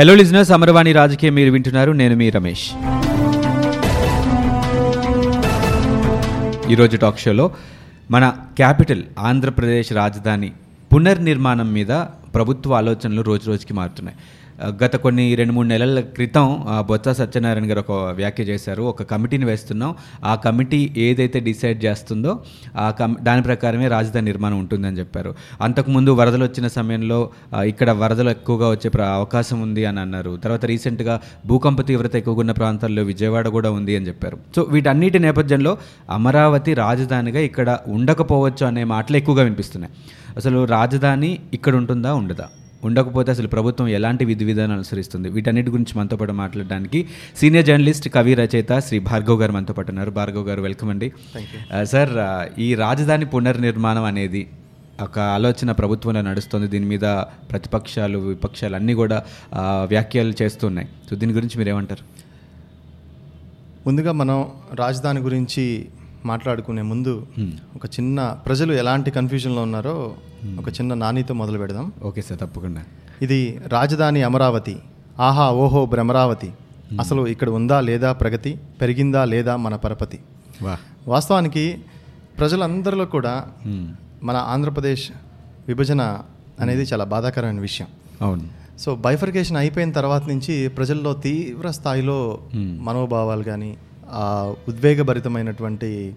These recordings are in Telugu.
హలో లిజినర్స్ అమరవాణి రాజకీయం మీరు వింటున్నారు. నేను మీ రమేష్. ఈరోజు టాక్ షోలో మన క్యాపిటల్ ఆంధ్రప్రదేశ్ రాజధాని పునర్నిర్మాణం మీద ప్రభుత్వ ఆలోచనలు రోజు రోజుకి మారుతున్నాయి. గత కొన్ని రెండు మూడు నెలల క్రితం బొత్స సత్యనారాయణ గారు ఒక వ్యాఖ్య చేశారు. ఒక కమిటీని వేస్తున్నాం. ఆ కమిటీ ఏదైతే డిసైడ్ చేస్తుందో ఆ కమ్ దాని ప్రకారమే రాజధాని నిర్మాణం ఉంటుందని చెప్పారు. అంతకుముందు వరదలు వచ్చిన సమయంలో ఇక్కడ వరదలు ఎక్కువగా వచ్చే ప్ర- అవకాశం ఉంది అని అన్నారు. తర్వాత రీసెంట్గా భూకంప తీవ్రత ఎక్కువగా ఉన్న ప్రాంతాల్లో విజయవాడ కూడా ఉంది అని చెప్పారు. సో వీటన్నిటి నేపథ్యంలో అమరావతి రాజధానిగా ఇక్కడ ఉండకపోవచ్చు అనే మాటలు ఎక్కువగా వినిపిస్తున్నాయి. అసలు రాజధాని ఇక్కడ ఉంటుందా ఉండదా? ఉండకపోతే అసలు ప్రభుత్వం ఎలాంటి విధి విధానాలు అనుసరిస్తుంది? వీటన్నిటి గురించి మనతో పాటు మాట్లాడడానికి సీనియర్ జర్నలిస్ట్ కవి రచయిత శ్రీ భార్గవ్ గారు మనతో పాటు ఉన్నారు. భార్గవ్ గారు వెల్కమ్ అండి. సార్ ఈ రాజధాని పునర్నిర్మాణం అనేది ఒక ఆలోచన ప్రభుత్వంలో నడుస్తుంది. దీని మీద ప్రతిపక్షాలు విపక్షాలు అన్నీ కూడా వ్యాఖ్యలు చేస్తున్నాయి. సో దీని గురించి మీరేమంటారు? ముందుగా మనం రాజధాని గురించి మాట్లాడుకునే ముందు ఒక చిన్న ప్రజలు ఎలాంటి కన్ఫ్యూజన్లో ఉన్నారో ఒక చిన్న నానీతో మొదలు పెడదాం. ఓకే సార్ తప్పకుండా. ఇది రాజధాని అమరావతి. ఆహా ఓహో భ్రమరావతి అసలు ఇక్కడ ఉందా లేదా ప్రగతి? పెరిగిందా లేదా మన పరపతి? వా. వాస్తవానికి ప్రజలందరిలో కూడా. మన ఆంధ్రప్రదేశ్ విభజన అనేది చాలా బాధాకరమైన విషయం. అవును. సో బైఫర్కేషన్ అయిపోయిన తర్వాత నుంచి ప్రజల్లో తీవ్ర స్థాయిలో మనోభావాలు కానీ ఉద్వేగభరితమైనటువంటి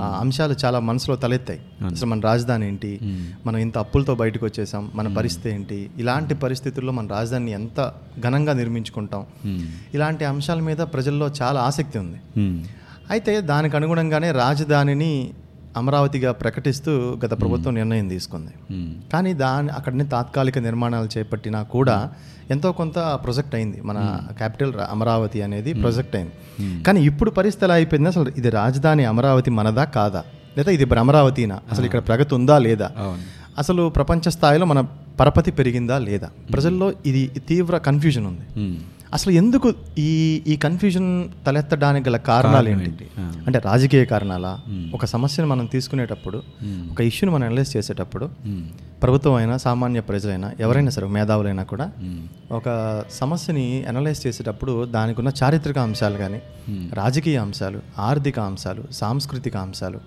ఆ అంశాలు చాలా మనసులో తలెత్తాయి. అసలు మన రాజధాని ఏంటి? మనం ఇంత అప్పులతో బయటకు వచ్చేసాం. మన పరిస్థితి ఏంటి? ఇలాంటి పరిస్థితుల్లో మన రాజధానిని ఎంత ఘనంగా నిర్మించుకుంటాం. ఇలాంటి అంశాల మీద ప్రజల్లో చాలా ఆసక్తి ఉంది. అయితే దానికి అనుగుణంగానే రాజధానిని అమరావతిగా ప్రకటిస్తూ గత ప్రభుత్వం నిర్ణయం తీసుకుంది. కానీ దాని అక్కడనే తాత్కాలిక నిర్మాణాలు చేపట్టినా కూడా ఎంతో కొంత ప్రొజెక్ట్ అయింది. మన క్యాపిటల్ అమరావతి అనేది ప్రొజెక్ట్ అయింది. కానీ ఇప్పుడు పరిస్థితి ఎలా అయిపోయింది అసలు? ఇది రాజధాని అమరావతి మనదా కాదా? లేదా ఇది అమరావతినా? అసలు ఇక్కడ ప్రగతి ఉందా లేదా? అసలు ప్రపంచ స్థాయిలో మన పరపతి పెరిగిందా లేదా? ప్రజల్లో ఇది తీవ్ర కన్ఫ్యూజన్ ఉంది. అసలు ఎందుకు ఈ ఈ కన్ఫ్యూజన్ తలెత్తడానికి గల కారణాలు ఏంటి? అంటే రాజకీయ కారణాలా ఒక సమస్యను మనం తీసుకునేటప్పుడు ఒక ఇష్యూని మనం అనలైజ్ చేసేటప్పుడు. ప్రభుత్వం అయినా సామాన్య ప్రజలైనా ఎవరైనా సరే మేధావులైనా కూడా. ఒక సమస్యని అనలైజ్ చేసేటప్పుడు దానికి ఉన్న చారిత్రక అంశాలు కానీ రాజకీయ అంశాలు ఆర్థిక అంశాలు సాంస్కృతిక అంశాలు.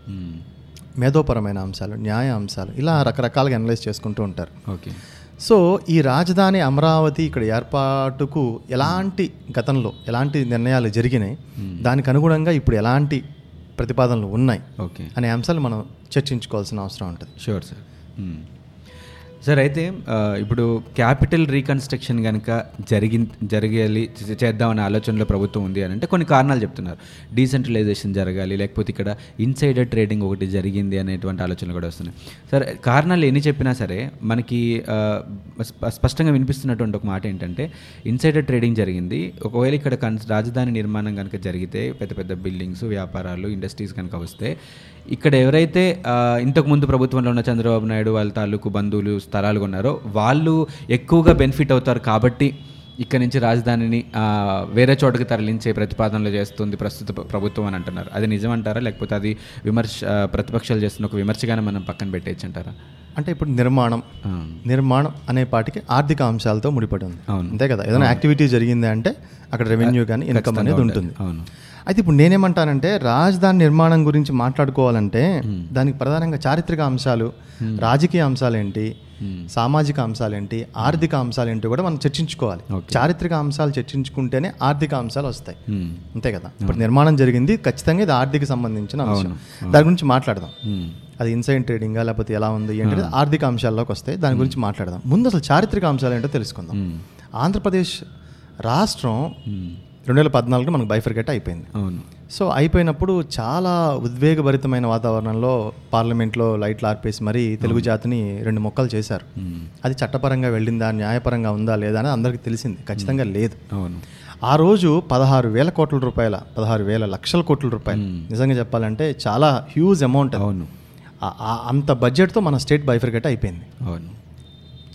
మేధోపరమైన అంశాలు న్యాయ అంశాలు ఇలా రకరకాలుగా అనలైజ్ చేసుకుంటూ ఉంటారు. ఓకే. సో ఈ రాజధాని అమరావతి ఇక్కడ ఏర్పాటుకు ఎలాంటి గతంలో ఎలాంటి నిర్ణయాలు జరిగినాయి? దానికి అనుగుణంగా ఇప్పుడు ఎలాంటి ప్రతిపాదనలు ఉన్నాయి? ఓకే. అనే అంశాలు మనం చర్చించుకోవాల్సిన అవసరం ఉంటుంది. Sure sir. సార్ అయితే ఇప్పుడు క్యాపిటల్ రీకన్స్ట్రక్షన్ కనుక జరిగి జరగాలి చేద్దామనే ఆలోచనలో ప్రభుత్వం ఉంది అని అంటే కొన్ని కారణాలు చెప్తున్నారు. డీసెంట్రలైజేషన్ జరగాలి లేకపోతే ఇక్కడ ఇన్సైడర్ ట్రేడింగ్ ఒకటి జరిగింది అనేటువంటి ఆలోచనలు కూడా వస్తున్నాయి. సార్ కారణాలు ఎన్ని చెప్పినా సరే మనకి స్పష్టంగా వినిపిస్తున్నటువంటి ఒక మాట ఏంటంటే ఇన్సైడర్ ట్రేడింగ్ జరిగింది. ఒకవేళ ఇక్కడ కన్ రాజధాని నిర్మాణం కనుక జరిగితే పెద్ద పెద్ద బిల్డింగ్స్ వ్యాపారాలు ఇండస్ట్రీస్ కనుక వస్తే ఇక్కడ ఎవరైతే ఆ, ఇంతకు ముందు ప్రభుత్వంలో ఉన్న చంద్రబాబు నాయుడు వాళ్ళ తాలూకు బంధువులు స్థలాలు కొన్నారో వాళ్ళు ఎక్కువగా బెనిఫిట్ అవుతారు కాబట్టి ఇక్కడ నుంచి రాజధానిని వేరే చోటకి తరలించే ప్రతిపాదనలు చేస్తుంది ప్రస్తుత ప్ర- ప్రభుత్వం అని అంటున్నారు. అది నిజమంటారా? లేకపోతే అది విమర్శ ప్రతిపక్షాలు చేస్తున్న ఒక విమర్శగానే మనం పక్కన పెట్టేయచ్చు అంటారా అంటే ఇప్పుడు నిర్మాణం నిర్మాణం అనే పాటికి ఆర్థిక అంశాలతో ముడిపడి ఉంది. అవును. అంతే కదా? ఏదైనా యాక్టివిటీ జరిగింది అంటే అక్కడ రెవెన్యూ కానీ ఇన్కమ్ అనేది ఉంటుంది. అవును. అయితే ఇప్పుడు నేనేమంటానంటే రాజధాని నిర్మాణం గురించి మాట్లాడుకోవాలంటే దానికి ప్రధానంగా చారిత్రక అంశాలు రాజకీయ అంశాలు ఏంటి సామాజిక అంశాలు ఏంటి ఆర్థిక అంశాలు ఏంటి కూడా మనం చర్చించుకోవాలి. చారిత్రక అంశాలు చర్చించుకుంటేనే ఆర్థిక అంశాలు వస్తాయి. అంతే కదా? ఇప్పుడు నిర్మాణం జరిగింది ఖచ్చితంగా ఇది ఆర్థిక సంబంధించిన అంశం. దాని గురించి మాట్లాడదాం. అది ఇన్సైడ్ ట్రేడింగ్ లేకపోతే ఎలా ఉంది ఏంటి ఆర్థిక అంశాల్లోకి వస్తాయి దాని గురించి మాట్లాడదాం. ముందు అసలు చారిత్రక అంశాలు ఏంటో తెలుసుకుందాం. ఆంధ్రప్రదేశ్ రాష్ట్రం. రెండు వేల పద్నాలుగులో మనకు బైఫర్గేట్ అయిపోయింది. అవును. సో అయిపోయినప్పుడు చాలా ఉద్వేగభరితమైన వాతావరణంలో పార్లమెంట్లో లైట్లు ఆర్పేసి మరీ తెలుగు జాతిని రెండు మొక్కలు చేశారు. అది చట్టపరంగా వెళ్ళిందా న్యాయపరంగా ఉందా లేదా అని అందరికీ తెలిసింది. ఖచ్చితంగా లేదు. అవును. ఆ రోజు పదహారు వేల కోట్ల రూపాయల పదహారు వేల లక్షల కోట్ల రూపాయలు. నిజంగా చెప్పాలంటే చాలా హ్యూజ్ అమౌంట్. అవును. అంత బడ్జెట్తో మన స్టేట్ బైఫర్గేట్ అయిపోయింది. అవును.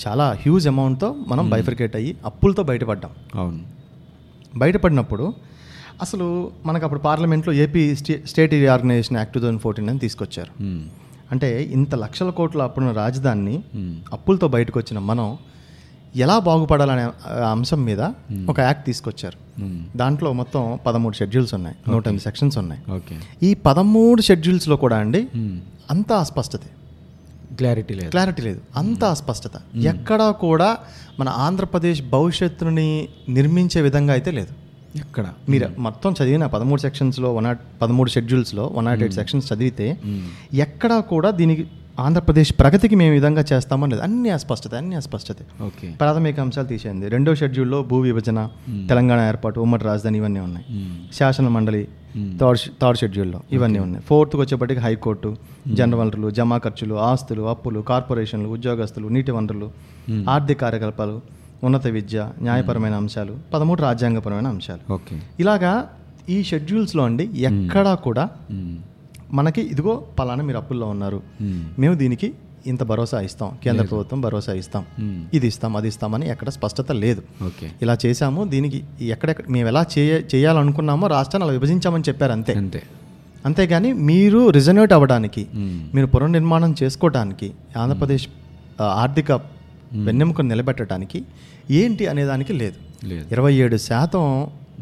చాలా హ్యూజ్ అమౌంట్తో మనం బైఫర్గేట్ అయ్యి అప్పులతో బయటపడ్డాం. అవును. బయటపడినప్పుడు అసలు మనకు అప్పుడు పార్లమెంట్లో AP sta state reorganisation act two thousand fourteen అని తీసుకొచ్చారు. మ్మ్. అంటే ఇంత లక్షల కోట్ల అప్పుడున్న రాజధానిని అప్పులతో బయటకు వచ్చిన మనం ఎలా బాగుపడాలనే అంశం మీద ఒక యాక్ట్ తీసుకొచ్చారు. దాంట్లో మొత్తం పదమూడు షెడ్యూల్స్ ఉన్నాయి. నూట ఎనిమిది సెక్షన్స్ ఉన్నాయి. ఓకే ఈ పదమూడు షెడ్యూల్స్లో కూడా అండి. అంతా అస్పష్టతే. క్లారిటీ లేదు. క్లారిటీ లేదు. అంత అస్పష్టత. ఎక్కడా కూడా మన ఆంధ్రప్రదేశ్ భవిష్యత్తుని నిర్మించే విధంగా అయితే లేదు. ఎక్కడ? మీరు మొత్తం చదివిన పదమూడు సెక్షన్స్లో వన్ నాట్ పదమూడు షెడ్యూల్స్లో వన్ నాట్ ఎయిట్ సెక్షన్స్ చదివితే ఎక్కడా కూడా దీనికి ఆంధ్రప్రదేశ్ ప్రగతికి మేము విధంగా చేస్తామని లేదు అన్ని అస్పష్టత అన్ని అస్పష్టత. ఓకే. ప్రాథమిక అంశాలు తీసేయండి. రెండో షెడ్యూల్లో భూ విభజన తెలంగాణ ఏర్పాటు ఉమ్మడి రాజధాని ఇవన్నీ ఉన్నాయి. శాసన మండలి థర్డ్ షె- థర్డ్ షెడ్యూల్లో ఇవన్నీ ఉన్నాయి. ఫోర్త్కి వచ్చేప్పటికి హైకోర్టు జనరల్ వనరులు జమా ఖర్చులు ఆస్తులు అప్పులు కార్పొరేషన్లు ఉద్యోగస్తులు నీటి వనరులు ఆర్థిక కార్యకలాపాలు ఉన్నత విద్య న్యాయపరమైన అంశాలు పదమూడు రాజ్యాంగపరమైన అంశాలు. ఓకే ఇలాగా ఈ షెడ్యూల్స్లో అండి ఎక్కడా కూడా. మనకి ఇదిగో పలానా మీరు అప్పుల్లో ఉన్నారు. మేము దీనికి ఇంత భరోసా ఇస్తాం. కేంద్ర ప్రభుత్వం భరోసా ఇస్తాం. ఇది ఇస్తాం అది ఇస్తామని ఎక్కడ స్పష్టత లేదు. ఓకే. ఇలా చేశాము దీనికి ఎక్కడెక్కడ మేము ఎలా చేయ చేయాలనుకున్నామో రాష్ట్రాన్ని అలా విభజించామని చెప్పారు అంతే. అంతే. అంతేగాని మీరు రిజనరేట్ అవ్వడానికి. మీరు పునర్నిర్మాణం చేసుకోవడానికి ఆంధ్రప్రదేశ్ ఆర్థిక వెన్నెముకను నిలబెట్టడానికి ఏంటి అనేదానికి లేదు. ఇరవై ఏడు శాతం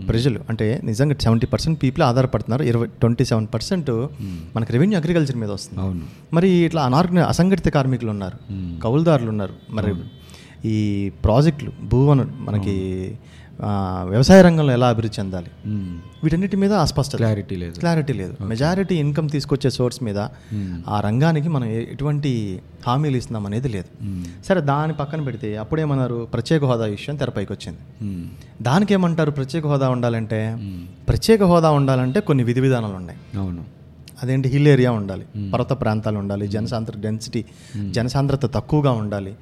ప్రజలు అంటే నిజంగా సెవెంటీ పర్సెంట్ పీపుల్ ఆధారపడుతున్నారు. ఇరవై ట్వంటీ సెవెన్ పర్సెంట్ మనకి రెవెన్యూ అగ్రికల్చర్ మీద వస్తుంది. అవును. మరి ఇట్లా అనార్గనై అసంఘటిత కార్మికులు ఉన్నారు కౌలుదారులు ఉన్నారు. మరి ఈ ప్రాజెక్టులు భూవన మనకి వ్యవసాయ రంగంలో ఎలా అభివృద్ధి చెందాలి. వీటన్నిటి మీద అస్పష్టత క్లారిటీ లేదు. క్లారిటీ లేదు. మెజారిటీ ఇన్కమ్ తీసుకొచ్చే సోర్స్ మీద ఆ రంగానికి మనం ఎటువంటి హామీలు ఇస్తున్నాం అనేది లేదు. సరే దాని పక్కన పెడితే అప్పుడేమన్నారు ప్రత్యేక హోదా విషయం తెరపైకి వచ్చింది. దానికి ఏమంటారు ప్రత్యేక హోదా ఉండాలంటే? ప్రత్యేక హోదా ఉండాలంటే కొన్ని విధి విధానాలు ఉన్నాయి. అవును. అదేంటి? హిల్ ఏరియా ఉండాలి. పర్వత ప్రాంతాలు ఉండాలి. జనసాంద్ర డెన్సిటీ జనసాంద్రత తక్కువగా ఉండాలి.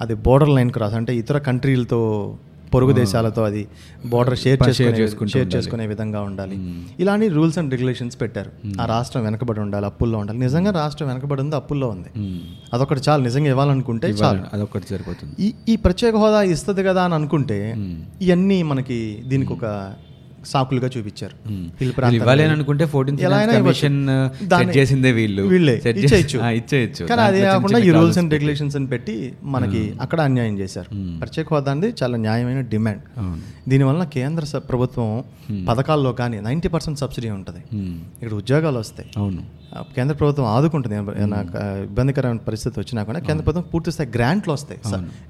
అది బోర్డర్ లైన్ క్రాస్ అంటే ఇతర కంట్రీలతో పొరుగు దేశాలతో అది బోర్డర్ షేర్ చేసుకునే షేర్ చేసుకునే విధంగా ఉండాలి. ఇలాంటి రూల్స్ అండ్ రెగ్యులేషన్స్ పెట్టారు. ఆ రాష్ట్రం వెనకబడి ఉండాలి అప్పుల్లో ఉండాలి. నిజంగా రాష్ట్రం వెనకబడి ఉంది అప్పుల్లో ఉంది. అదొకటి చాలు. నిజంగా ఇవ్వాలనుకుంటే చాలు. అదొకటి సరిపోతుంది ఈ ఈ ప్రత్యేక హోదా ఇస్తుంది కదా అని అనుకుంటే ఇవన్నీ మనకి దీనికి ఒక సాకులుగా చూపించారు. హిల్ అనుకుంటే ఫోర్టీన్ దాన్ని- చేసిందే వీళ్ళు. ఇచ్చేయచ్చు. కానీ అదే కాకుండా ఈ రూల్స్ అండ్ రెగ్యులేషన్స్ అని పెట్టి మనకి అక్కడ అన్యాయం చేశారు. ప్రత్యేక హోదా అనేది చాలా న్యాయమైన డిమాండ్. దీనివల్ల కేంద్ర ప్రభుత్వం పథకాల్లో కానీ నైంటీ పర్సెంట్ సబ్సిడీ ఉంటుంది. ఇక్కడ ఉద్యోగాలు వస్తాయి. అవును. కేంద్ర ప్రభుత్వం ఆదుకుంటుంది. ఇబ్బందికరమైన పరిస్థితి వచ్చినా కూడా కేంద్ర ప్రభుత్వం పూర్తి స్థాయి గ్రాంట్లు వస్తాయి.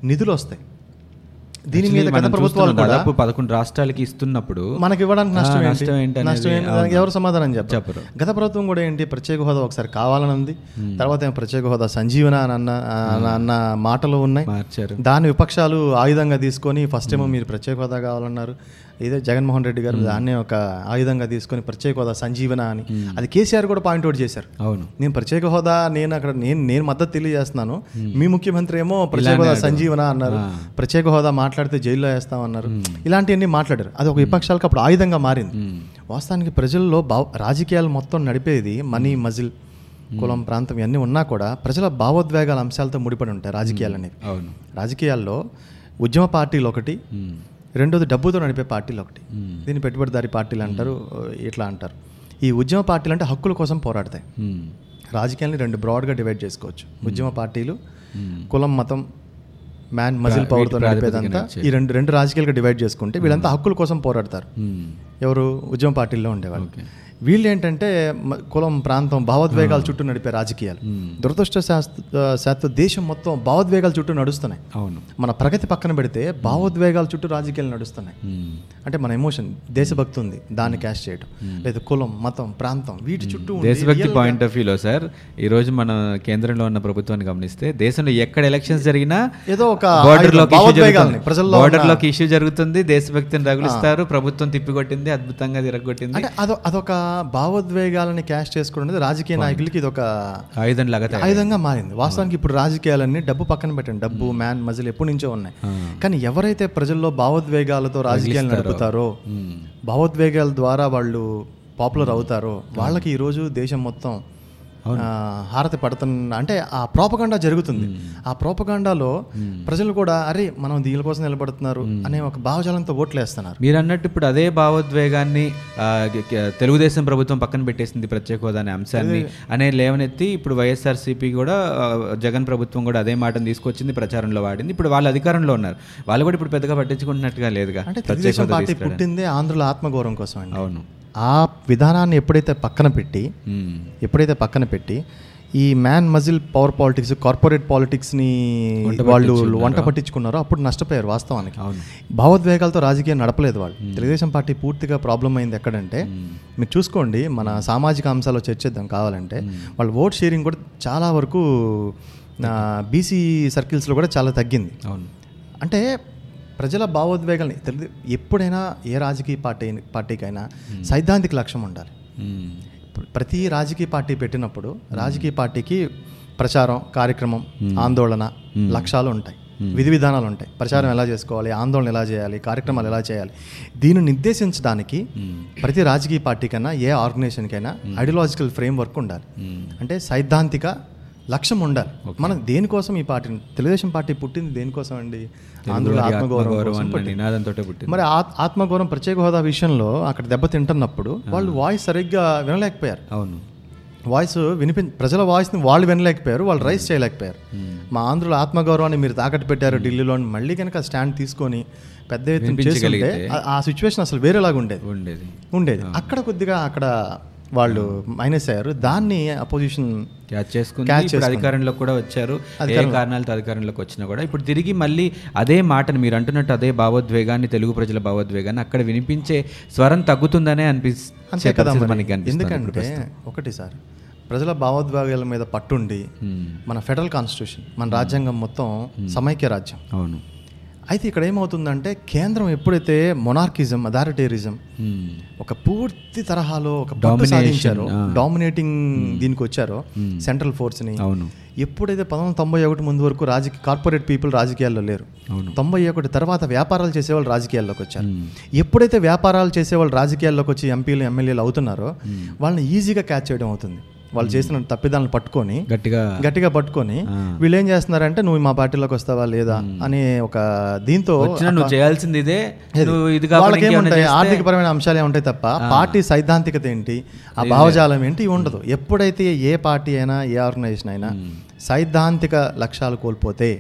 నిధులు వస్తాయి. దీని మీద గత ప్రభుత్వాలు కూడా దాదాపు పదకొండు రాష్ట్రాలకి ఇస్తున్నప్పుడు మనకి ఇవ్వడానికి నష్టం ఏంటి? నష్టం ఏంటి అనేది, నష్టం ఏంటి? దానికి ఎవరు సమాధానం చెప్పరు. గత ప్రభుత్వం కూడా ఏంటి? ప్రత్యేక హోదా ఒకసారి కావాలని ఉంది. తర్వాత ఏమో ప్రత్యేక హోదా సంజీవన అని అన్న అన్న- మాటలు ఉన్నాయి. మార్చారు. దాన్ని విపక్షాలు ఆయుధంగా తీసుకొని ఫస్ట్ ఏమో మీరు ప్రత్యేక హోదా కావాలన్నారు. ఇదే జగన్మోహన్ రెడ్డి గారు దాన్నే ఒక ఆయుధంగా తీసుకొని ప్రత్యేక హోదా సంజీవన అని. అది కేసీఆర్ కూడా పాయింట్ అవుట్ చేశారు. అవును. నేను ప్రత్యేక హోదా నేను అక్కడ నేను నేను మద్దతు తెలియజేస్తున్నాను. మీ ముఖ్యమంత్రి ఏమో ప్రత్యేక హోదా సంజీవన అన్నారు. ప్రత్యేక హోదా మాట్లాడితే జైల్లో వేస్తామన్నారు. ఇలాంటివన్నీ మాట్లాడారు. అది ఒక విపక్షాలకు అప్పుడు ఆయుధంగా మారింది. వాస్తవానికి ప్రజల్లో భావ రాజకీయాలు మొత్తం నడిపేది మనీ మజిల్ కులం ప్రాంతం ఇవన్నీ ఉన్నా కూడా ప్రజల భావోద్వేగాల అంశాలతో ముడిపడి ఉంటాయి రాజకీయాలు అనేవి. రాజకీయాల్లో ఉద్యమ పార్టీలు ఒకటి. రెండోది డబ్బుతో నడిపే పార్టీలు ఒకటి. దీన్ని పెట్టుబడిదారి పార్టీలు అంటారు ఇట్లా అంటారు. ఈ ఉద్యమ పార్టీలు అంటే హక్కుల కోసం పోరాడతాయి. మ్మ్. రాజకీయాన్ని రెండు బ్రాడ్గా డివైడ్ చేసుకోవచ్చు. ఉద్యమ పార్టీలు. కులం మతం మ్యాన్ మజిల్ పవర్తో నడిపేదంతా ఈ రెండు రెండు రాజకీయాలుగా డివైడ్ చేసుకుంటే వీళ్ళంతా హక్కుల కోసం పోరాడతారు. మ్మ్. ఎవరు ఉద్యమ పార్టీల్లో ఉండేవాళ్ళు. వీళ్ళు ఏంటంటే కులం ప్రాంతం భావోద్వేగాల చుట్టూ నడిపే రాజకీయాలు. దురదృష్ట శాస్త్ర దేశం మొత్తం భావోద్వేగాల చుట్టూ నడుస్తున్నాయి. అవును. మన ప్రగతి పక్కన పెడితే భావోద్వేగాల చుట్టూ రాజకీయాలు నడుస్తున్నాయి. అంటే మన ఎమోషన్ దేశభక్తి ఉంది దాన్ని క్యాష్ చేయడం లేదా కులం మతం ప్రాంతం వీటి చుట్టూ దేశభక్తి పాయింట్ ఆఫ్ వ్యూలో సార్ ఈ రోజు మన కేంద్రంలో ఉన్న ప్రభుత్వాన్ని గమనిస్తే దేశంలో ఎక్కడ ఎలక్షన్స్ జరిగినా ఏదో ఒక బోర్డర్ ప్రజల్లో బోర్డర్లోకి ఇష్యూ జరుగుతుంది దేశభక్తిని రగులుస్తారు ప్రభుత్వం తిప్పికొట్టింది అద్భుతంగా తిరగొట్టింది అదొక భావోద్వేగాలని క్యాష్ చేసుకోవడం అనేది రాజకీయ నాయకులకి ఇది ఒక ఆయుధం లాగా ఆయుధంగా మారింది. వాస్తవానికి ఇప్పుడు రాజకీయాలన్నీ డబ్బు పక్కన పెట్టండి. డబ్బు మ్యాన్ మజిల్ ఎప్పటి నుంచో ఉన్నాయి. కానీ ఎవరైతే ప్రజల్లో భావోద్వేగాలతో రాజకీయాలు నడుపుతారో భావోద్వేగాల ద్వారా వాళ్ళు పాపులర్ అవుతారో వాళ్ళకి ఈరోజు దేశం మొత్తం హారతి పడుతున్న అంటే ఆ ప్రోపగండా జరుగుతుంది. ఆ ప్రోపగండాలో ప్రజలు కూడా అరే మనం దీనికోసం నిలబడుతున్నారు అనే ఒక భావజాలంతో ఓట్లు వేస్తున్నారు మీరు అన్నట్టు ఇప్పుడు అదే భావోద్వేగాన్ని తెలుగుదేశం ప్రభుత్వం పక్కన పెట్టేసింది ప్రత్యేక హోదా అనే అంశాన్ని అనే లేవనెత్తి ఇప్పుడు వైఎస్ఆర్సీపీ కూడా జగన్ ప్రభుత్వం కూడా అదే మాటను తీసుకొచ్చింది ప్రచారంలో వాడింది. ఇప్పుడు వాళ్ళు అధికారంలో ఉన్నారు. వాళ్ళు కూడా ఇప్పుడు పెద్దగా పట్టించుకుంటున్నట్టుగా లేదుగా అంటే ప్రత్యేక పార్టీ. పుట్టిందే ఆంధ్రుల ఆత్మగౌరవం కోసం అవును. ఆ విధానాన్ని ఎప్పుడైతే పక్కన పెట్టి. ఎప్పుడైతే పక్కన పెట్టి ఈ man muscle power politics corporate పాలిటిక్స్ని వాళ్ళు వంట పట్టించుకున్నారో అప్పుడు నష్టపోయారు వాస్తవానికి. భావోద్వేగాలతో రాజకీయం నడపలేదు వాళ్ళు. తెలుగుదేశం పార్టీ పూర్తిగా ప్రాబ్లం అయింది ఎక్కడంటే మీరు చూసుకోండి మన సామాజిక అంశాలు చర్చిద్దాం కావాలంటే వాళ్ళ ఓట్ షేరింగ్ కూడా చాలా వరకు బీసీ సర్కిల్స్లో కూడా చాలా తగ్గింది. అవును. అంటే ప్రజల భావోద్వేగాల్ని తెలుగు ఎప్పుడైనా ఏ రాజకీయ పార్టీ పార్టీకైనా సైద్ధాంతిక లక్ష్యం ఉండాలి. ప్రతి రాజకీయ పార్టీ పెట్టినప్పుడు రాజకీయ పార్టీకి ప్రచారం కార్యక్రమం ఆందోళన లక్ష్యాలు ఉంటాయి. విధి విధానాలు ఉంటాయి. ప్రచారం ఎలా చేసుకోవాలి ఆందోళన ఎలా చేయాలి కార్యక్రమాలు ఎలా చేయాలి దీన్ని నిర్దేశించడానికి ప్రతి రాజకీయ పార్టీకైనా ఏ ఆర్గనైజేషన్కైనా ఐడియాలజికల్ ఫ్రేమ్ వర్క్ ఉండాలి. అంటే సైద్ధాంతిక లక్ష్యం ఉండాలి. మనం దేనికోసం ఈ పార్టీ తెలుగుదేశం పార్టీ పుట్టింది దేనికోసం అండి? ఆంధ్రుల ఆత్మగౌరవం మరి ఆత్- ఆత్మగౌరవం ప్రత్యేక హోదా విషయంలో అక్కడ దెబ్బతింటున్నప్పుడు వాళ్ళు వాయిస్ సరిగ్గా వినలేకపోయారు. అవును. వాయిస్ వినిపి ప్రజల వాయిస్ని వాళ్ళు వినలేకపోయారు వాళ్ళు రైస్ చేయలేకపోయారు. మా ఆంధ్రుల ఆత్మగౌరవాన్ని మీరు తాకట్టు పెట్టారు ఢిల్లీలో మళ్ళీ కనుక స్టాండ్ తీసుకొని పెద్ద ఎత్తున. ఆ- ఆ సిచ్యువేషన్ అసలు వేరేలాగా ఉండేది. ఉండేది. ఉండేది. అక్కడ కొద్దిగా అక్కడ వాళ్ళు మైనస్ అయ్యారు. దాన్ని అపోజిషన్ క్యాచ్ ఇప్పుడు అధికారంలోకి కూడా వచ్చారు. ఏ కారణాలతో అధికారంలోకి వచ్చినా కూడా. ఇప్పుడు తిరిగి మళ్ళీ అదే మాటను మీరు అంటున్నట్టు అదే భావోద్వేగాన్ని తెలుగు ప్రజల భావోద్వేగాన్ని అక్కడ వినిపించే స్వరం తగ్గుతుందనే అంతే అనిపిస్తే కదా. మనకి అనిపిస్తుంది ఎందుకంటే ఒకటి సార్ ప్రజల భావోద్వేగాల మీద పట్టుండి. మన ఫెడరల్ కాన్స్టిట్యూషన్ మన రాజ్యాంగం మొత్తం సమైక్య రాజ్యం. అవును. అయితే ఇక్కడ ఏమవుతుందంటే కేంద్రం ఎప్పుడైతే మొనార్కిజం అథారిటేరిజం ఉమ్. ఒక పూర్తి తరహాలో ఒక సాధించారో. డామినేటింగ్ దీనికి వచ్చారో సెంట్రల్ ఫోర్స్ని అవును. ఎప్పుడైతే పంతొమ్మిది తొంభై ఒకటి ముందు వరకు రాజకీయ కార్పొరేట్ పీపుల్ రాజకీయాల్లో లేరు తొంభై ఒకటి తర్వాత వ్యాపారాలు చేసేవాళ్ళు రాజకీయాల్లోకి వచ్చారు. ఎప్పుడైతే వ్యాపారాలు చేసేవాళ్ళు రాజకీయాల్లోకి వచ్చి ఎంపీలు ఎమ్మెల్యేలు అవుతున్నారో వాళ్ళని ఈజీగా క్యాచ్ చేయడం అవుతుంది. వాళ్ళు చేసిన తప్పిదాలను పట్టుకొని గట్టిగా గట్టిగా పట్టుకొని. వీళ్ళు ఏం చేస్తున్నారంటే నువ్వు మా పార్టీలోకి వస్తావా లేదా? అనే ఒక దీంతో నువ్వు చేయాల్సింది ఇదే. వాళ్ళకి ఏముంటాయి ఆర్థికపరమైన అంశాలే ఉంటాయి తప్ప పార్టీ సైద్ధాంతికత ఏంటి? ఆ భావజాలం ఏంటి? ఉండదు. ఎప్పుడైతే ఏ పార్టీ అయినా ఏ ఆర్గనైజేషన్ అయినా సైద్ధాంతిక లక్ష్యాలు కోల్పోతే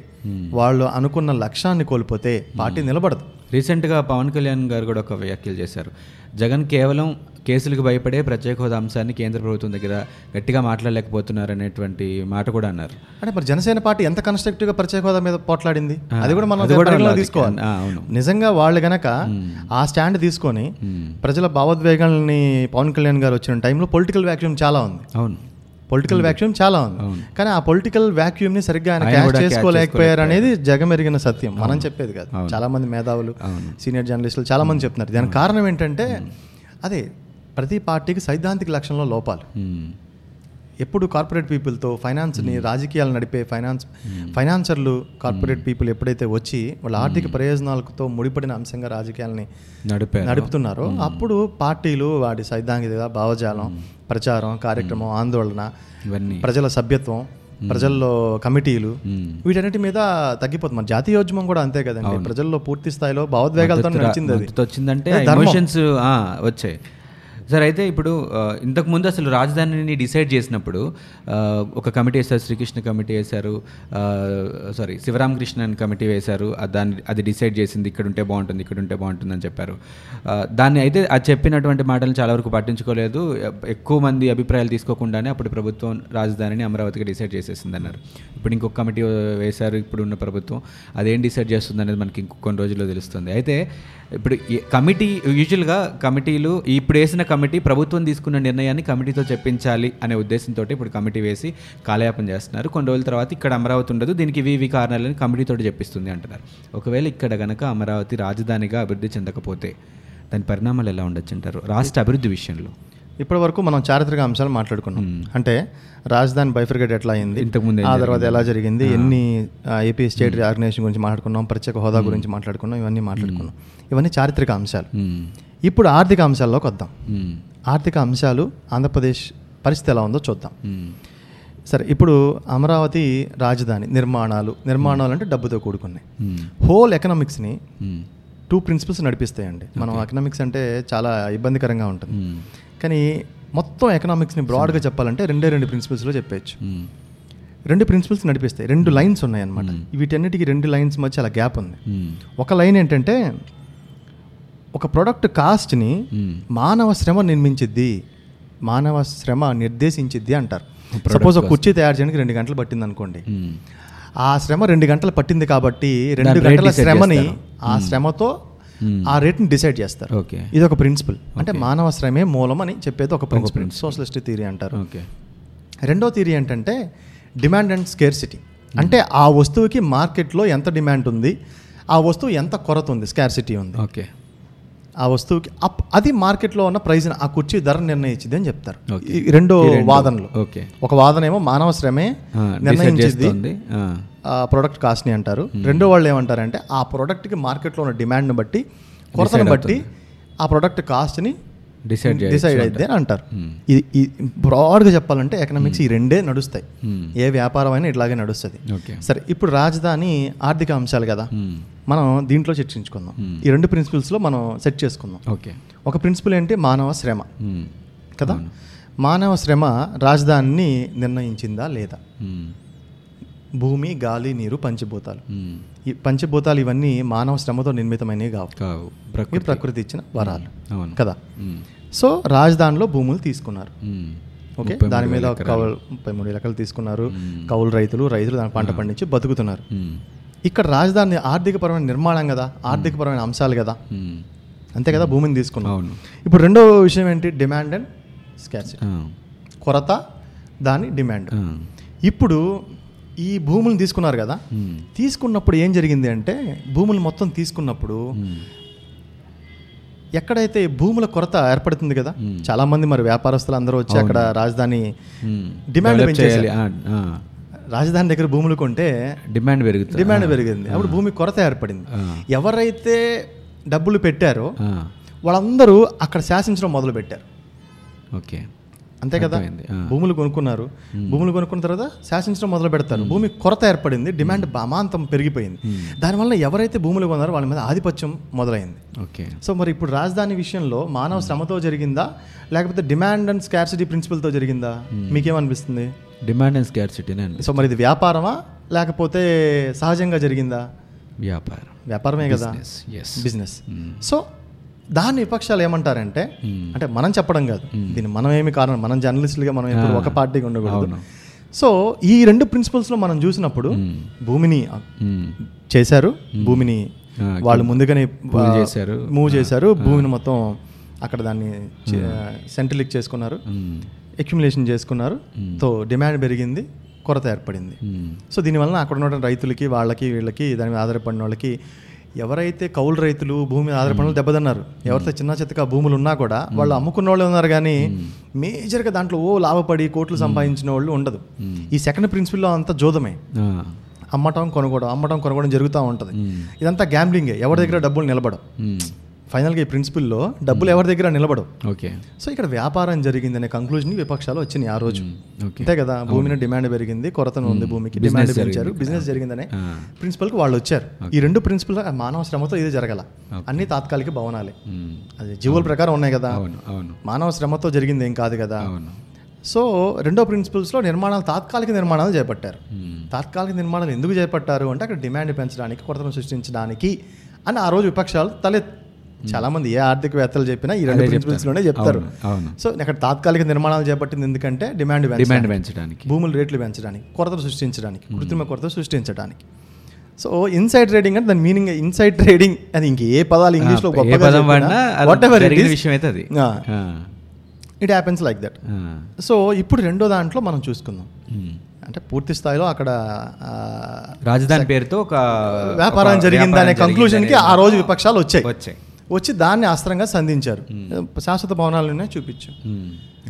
వాళ్ళు అనుకున్న లక్ష్యాన్ని కోల్పోతే పార్టీ నిలబడదు. రీసెంట్గా పవన్ కళ్యాణ్ గారు కూడా ఒక వ్యాఖ్యలు చేశారు. జగన్ కేవలం కేసులకు భయపడే ప్రత్యేక హోదా అంశాన్ని కేంద్ర ప్రభుత్వం దగ్గర గట్టిగా మాట్లాడలేకపోతున్నారు అనేటువంటి మాట కూడా అన్నారు. అంటే మరి జనసేన పార్టీ ఎంత కన్స్ట్రక్టివ్గా ప్రత్యేక హోదా మీద పోట్లాడింది? అది కూడా మనం. తీసుకోవాలి. నిజంగా వాళ్ళు గనక ఆ స్టాండ్ తీసుకొని. ప్రజల భావోద్వేగాల్ని పవన్ కళ్యాణ్ గారు వచ్చిన టైంలో పొలిటికల్ వ్యాక్యూమ్ చాలా ఉంది. అవును. పొలిటికల్ వ్యాక్యూమ్ చాలా ఉంది. కానీ ఆ పొలిటికల్ వ్యాక్యూమ్ని సరిగ్గా ఆయన catch చేసుకోలేకపోయారు అనేది జగమెరిగిన సత్యం. మనం చెప్పేది కాదు. చాలా మంది మేధావులు. సీనియర్ జర్నలిస్టులు చాలా మంది చెప్తున్నారు. దానికి కారణం ఏంటంటే అదే ప్రతి పార్టీకి సైద్ధాంతిక లక్ష్యంలో లోపాలు. ఎప్పుడు కార్పొరేట్ పీపుల్తో ఫైనాన్స్ని రాజకీయాలు నడిపే ఫైనాన్స్ ఫైనాన్సర్లు కార్పొరేట్ పీపుల్ ఎప్పుడైతే వచ్చి వాళ్ళ ఆర్థిక ప్రయోజనాలతో ముడిపడిన అంశంగా రాజకీయాల్ని నడిపారు? నడుపుతున్నారో అప్పుడు పార్టీలు వాటి సైద్ధాంతిక భావజాలం ప్రచారం కార్యక్రమం ఆందోళన ప్రజల సభ్యత్వం ప్రజల్లో కమిటీలు. వీటన్నిటి మీద తగ్గిపోతుంది. మన జాతీయోద్యమం కూడా అంతే కదండి. ప్రజల్లో పూర్తి స్థాయిలో భావోద్వేగాలతో నడిచింది అది. వచ్చిందంటే. ఎమోషన్స్ వచ్చాయి. సార్ అయితే ఇప్పుడు ఇంతకు ముందు అసలు రాజధానిని డిసైడ్ చేసినప్పుడు ఒక కమిటీ వేశారు శ్రీకృష్ణ కమిటీ వేశారు సారీ శివరామకృష్ణన్ కమిటీ వేశారు దాన్ని అది డిసైడ్ చేసింది ఇక్కడ ఉంటే బాగుంటుంది ఇక్కడ ఉంటే బాగుంటుంది అని చెప్పారు. దాన్ని అయితే అది చెప్పినటువంటి మాటలను చాలా వరకు పట్టించుకోలేదు. ఎక్కువ మంది అభిప్రాయాలు తీసుకోకుండానే అప్పుడు ప్రభుత్వం రాజధానిని అమరావతికి డిసైడ్ చేసేసింది అన్నారు ఇప్పుడు ఇంకొక కమిటీ వేశారు ఇప్పుడు ఉన్న ప్రభుత్వం అదేం డిసైడ్ చేస్తుంది అనేది మనకి ఇంకొక కొన్ని రోజుల్లో తెలుస్తుంది. అయితే ఇప్పుడు కమిటీ యూజువల్గా కమిటీలు ఇప్పుడు వేసిన కమిటీ ప్రభుత్వం తీసుకున్న నిర్ణయాన్ని కమిటీతో చెప్పించాలి అనే ఉద్దేశంతో ఇప్పుడు కమిటీ వేసి కాలయాపన చేస్తున్నారు. కొన్ని రోజుల తర్వాత ఇక్కడ అమరావతి ఉండదు. దీనికి వివి కారణాలని కమిటీతో చెప్పిస్తుంది అంటున్నారు. ఒకవేళ ఇక్కడ గనక అమరావతి రాజధానిగా అభివృద్ధి చెందకపోతే దాని పరిణామాలు ఎలా ఉండొచ్చు అంటారు? రాష్ట్ర అభివృద్ధి విషయంలో. ఇప్పటి వరకు మనం చారిత్రక అంశాలు మాట్లాడుకున్నాం. అంటే రాజధాని బైఫర్గేట్ ఎట్లా అయింది? ఇంతకుముందు ఆ తర్వాత ఎలా జరిగింది? ఎన్ని ఏపీ స్టేట్ ఆర్గనైజేషన్ గురించి మాట్లాడుకున్నాం? ప్రత్యేక హోదా గురించి మాట్లాడుకున్నాం? ఇవన్నీ మాట్లాడుకున్నాం. ఇవన్నీ చారిత్రక అంశాలు. ఇప్పుడు ఆర్థిక అంశాల్లోకి వద్దాం. ఆర్థిక అంశాలు ఆంధ్రప్రదేశ్ పరిస్థితి ఎలా ఉందో చూద్దాం. సరే ఇప్పుడు అమరావతి రాజధాని నిర్మాణాలు. నిర్మాణాలు అంటే డబ్బుతో కూడుకున్నాయి. హోల్ ఎకనామిక్స్ని. టూ ప్రిన్సిపల్స్ నడిపిస్తాయండి. మనం ఎకనామిక్స్ అంటే చాలా ఇబ్బందికరంగా ఉంటుంది. కానీ మొత్తం ఎకనామిక్స్ని బ్రాడ్గా చెప్పాలంటే రెండే రెండు ప్రిన్సిపల్స్లో చెప్పేయచ్చు మ్మ్. రెండు ప్రిన్సిపల్స్ నడిపిస్తాయి రెండు లైన్స్ ఉన్నాయి అనమాట వీటన్నిటికీ రెండు లైన్స్ మధ్య చాలా గ్యాప్ ఉంది. ఒక లైన్ ఏంటంటే ఒక ప్రొడక్ట్ కాస్ట్ని. మానవ శ్రమ నిర్మించిద్ది మానవ శ్రమ నిర్దేశించిద్ది అంటారు సపోజ్ ఒక. కుర్చీ తయారు చేయడానికి రెండు గంటలు పట్టింది అనుకోండి. ఆ శ్రమ రెండు గంటలు పట్టింది కాబట్టి రెండు గంటల శ్రమని. ఆ శ్రమతో. ఆ రేట్ని డిసైడ్ చేస్తారు. ఓకే ఇది ఒక ప్రిన్సిపల్ అంటే మానవ శ్రమే మూలం అని చెప్పేది ఒక ప్రిన్సిపల్. సోషలిస్ట్ థియరీ అంటారు. ఓకే రెండో థియరీ ఏంటంటే డిమాండ్ అండ్ స్కేర్సిటీ అంటే ఆ వస్తువుకి మార్కెట్లో ఎంత డిమాండ్ ఉంది ఆ వస్తువు ఎంత కొరత ఉంది స్కార్సిటీ ఉంది. ఓకే ఆ వస్తువుకి అప్ అది మార్కెట్లో ఉన్న ప్రైజ్ ఆ కుర్చీ ధర నిర్ణయించింది అని చెప్తారు. రెండో. వాదనలు. ఓకే ఒక వాదన ఏమో మానవ శ్రమే నిర్ణయించింది. ప్రోడక్ట్ కాస్ట్ని అంటారు. రెండో వాళ్ళు ఏమంటారంటే ఆ ప్రోడక్ట్కి మార్కెట్లో ఉన్న డిమాండ్ని బట్టి కొరతను బట్టి ఆ ప్రోడక్ట్ కాస్ట్ని డిసైడ్ డిసైడ్ అయితే అని అంటారు. Hmm. ఇది బ్రాడ్గా చెప్పాలంటే ఎకనామిక్స్ ఈ రెండే నడుస్తాయి. Hmm. ఏ వ్యాపారం అయినా ఇట్లాగే నడుస్తుంది. సరే ఇప్పుడు రాజధాని ఆర్థిక అంశాలు కదా. మనం దీంట్లో చర్చించుకుందాం. Hmm. ఈ రెండు ప్రిన్సిపల్స్లో మనం సెట్ చేసుకుందాం. ఓకే ఒక ప్రిన్సిపల్ ఏంటి? మానవ శ్రమ. కదా. మానవ శ్రమ రాజధానిని నిర్ణయించిందా లేదా. భూమి గాలి నీరు పంచభూతాలు. ఈ పంచభూతాలు ఇవన్నీ మానవ శ్రమతో నిర్మితమైనవి కావు. ప్రకృతి. ప్రకృతి ఇచ్చిన వరాలు. కదా. సో రాజధానిలో భూములు తీసుకున్నారు. ఓకే? దాని మీద. కౌలు ముప్పై మూడు ఎకరాలు తీసుకున్నారు. కౌలు రైతులు రైతులు దాని పంట పండించి బతుకుతున్నారు. ఇక్కడ రాజధాని ఆర్థికపరమైన నిర్మాణం కదా? ఆర్థికపరమైన అంశాలు కదా. అంతే కదా భూమిని తీసుకున్నాం. ఇప్పుడు రెండో విషయం ఏంటి? డిమాండ్ అండ్ ఆ. కొరత దాని డిమాండ్. ఇప్పుడు ఈ భూములను తీసుకున్నారు కదా. తీసుకున్నప్పుడు ఏం జరిగింది అంటే భూములు మొత్తం తీసుకున్నప్పుడు. ఎక్కడైతే భూముల కొరత ఏర్పడుతుంది కదా. చాలా మంది మరి వ్యాపారస్తులు అందరూ వచ్చి అక్కడ రాజధాని. డిమాండ్ డెవలప్ పెంచేశారు. చేయాలి. ఆ, ఆ. రాజధాని దగ్గర భూములు కొంటే డిమాండ్ పెరుగుతుంది డిమాండ్ పెరిగింది అప్పుడు భూమి కొరత ఏర్పడింది. ఎవరైతే డబ్బులు పెట్టారో. వాళ్ళందరూ అక్కడ శాసించడం మొదలు పెట్టారు ఓకే అంతే కదా. భూములు కొనుక్కున్నారు. భూములు కొనుక్కున్న తర్వాత శాసించడం మొదలు పెడతారు భూమి కొరత ఏర్పడింది. డిమాండ్ అమాంతం పెరిగిపోయింది. దానివల్ల ఎవరైతే భూములు కొన్నారో వాళ్ళ మీద ఆధిపత్యం మొదలైంది. ఓకే. సో మరి ఇప్పుడు రాజధాని విషయంలో మానవ శ్రమతో జరిగిందా? లేకపోతే డిమాండ్ అండ్ స్కార్సిటీ ప్రిన్సిపల్తో జరిగిందా? మీకేమనిపిస్తుంది? డిమాండ్ అండ్ స్కార్సిటీనే సో మరి ఇది వ్యాపారమా? లేకపోతే సహజంగా జరిగిందా? వ్యాపారం. వ్యాపారమే కదా. బిజినెస్ సో దాన్ని విపక్షాలు ఏమంటారంటే అంటే మనం చెప్పడం కాదు. దీన్ని మనం ఏమి కారణం? మనం జర్నలిస్టులుగా మనం ఎప్పుడు ఒక పార్టీగా ఉండకూడదు. సో ఈ రెండు ప్రిన్సిపల్స్లో మనం చూసినప్పుడు భూమిని మ్మ్. చేశారు. భూమిని వాళ్ళు ముందుగానే చేశారు. మూవ్ చేశారు. భూమిని మొత్తం అక్కడ దాన్ని సెంట్రలిక్ చేసుకున్నారు. మ్మ్. అక్యుములేషన్ చేసుకున్నారు. తో డిమాండ్ పెరిగింది. కొరత ఏర్పడింది. సో దీనివల్ల అక్కడ ఉన్న రైతులకి వాళ్ళకి వీళ్ళకి దాని మీద ఆధారపడిన వాళ్ళకి ఎవరైతే కౌలు రైతులు భూమి ఆధారపడిన దెబ్బతిన్నారు ఎవరైతే చిన్న చిత్తగా భూములు ఉన్నా కూడా వాళ్ళు అమ్ముకున్న వాళ్ళు ఉన్నారు కానీ మేజర్గా దాంట్లో ఓ లాభపడి కోట్లు సంపాదించిన వాళ్ళు ఉండదు. ఈ సెకండ్ ప్రిన్సిపల్లో అంతా జోదమే. అమ్మటం కొనుక్కోవడం అమ్మటం కొనుక్కోవడం జరుగుతూ ఉంటుంది. ఇదంతా గ్యాంబ్లింగే. ఎవరి దగ్గర డబ్బులు నిలబడవు. మ్మ్. ఫైనల్గా ఈ ప్రిన్సిపల్లో డబ్బులు ఎవరి దగ్గర నిలబడవు. ఓకే. సో ఇక్కడ వ్యాపారం జరిగిందనే కంక్లూజన్ విపక్షాలు వచ్చినాయి ఆ రోజు. అంతే కదా భూమిని డిమాండ్ పెరిగింది కొరత ఉంది భూమికి Business డిమాండ్ పెంచారు జరిగింది. బిజినెస్ జరిగిందనే. ప్రిన్సిపల్కి వాళ్ళు వచ్చారు. ఈ రెండు ప్రిన్సిపల్ మానవ శ్రమతో ఇది జరగల. అన్ని తాత్కాలిక భవనాలే. అది జీవుల ప్రకారం ఉన్నాయి కదా. మానవ శ్రమతో జరిగింది ఏం కాదు కదా. సో రెండో ప్రిన్సిపల్స్లో నిర్మాణాలు తాత్కాలిక నిర్మాణాలు చేపట్టారు. తాత్కాలిక నిర్మాణాలు ఎందుకు చేపట్టారు అంటే అక్కడ డిమాండ్ పెంచడానికి కొరతను సృష్టించడానికి అని ఆ రోజు విపక్షాలు తలె చాలా మంది ఏ ఆర్థికవేత్తలు చెప్పినా ఈ రెండు ప్రిన్సిపల్స్లోనే చెప్తారు. సో అక్కడ తాత్కాలిక నిర్మాణాలు చేపట్టింది ఎందుకంటే డిమాండ్ డిమాండ్ పెంచడానికి. భూముల రేట్లు పెంచడానికి కొరతలు సృష్టించడానికి కృత్రిమ కొరత సృష్టించడానికి. సో ఇన్సైడ్ ట్రేడింగ్ అంటే దాని మీనింగ్ ఇన్సైడ్ ట్రేడింగ్ అది ఇంక ఏ పదాలు ఇంగ్లీష్లో విషయం అయితే అది. It happens like that. So ఇప్పుడు రెండో దాంట్లో మనం చూసుకుందాం. అంటే పూర్తి స్థాయిలో అక్కడ రాజధాని పేరుతో ఒక వ్యాపారం జరిగిందనే కంక్లూజన్కి ఆ రోజు విపక్షాలు వచ్చాయి. వచ్చాయి. వచ్చి దాన్ని అస్త్రంగా సంధించారు శాశ్వత భవనాలనే చూపించు.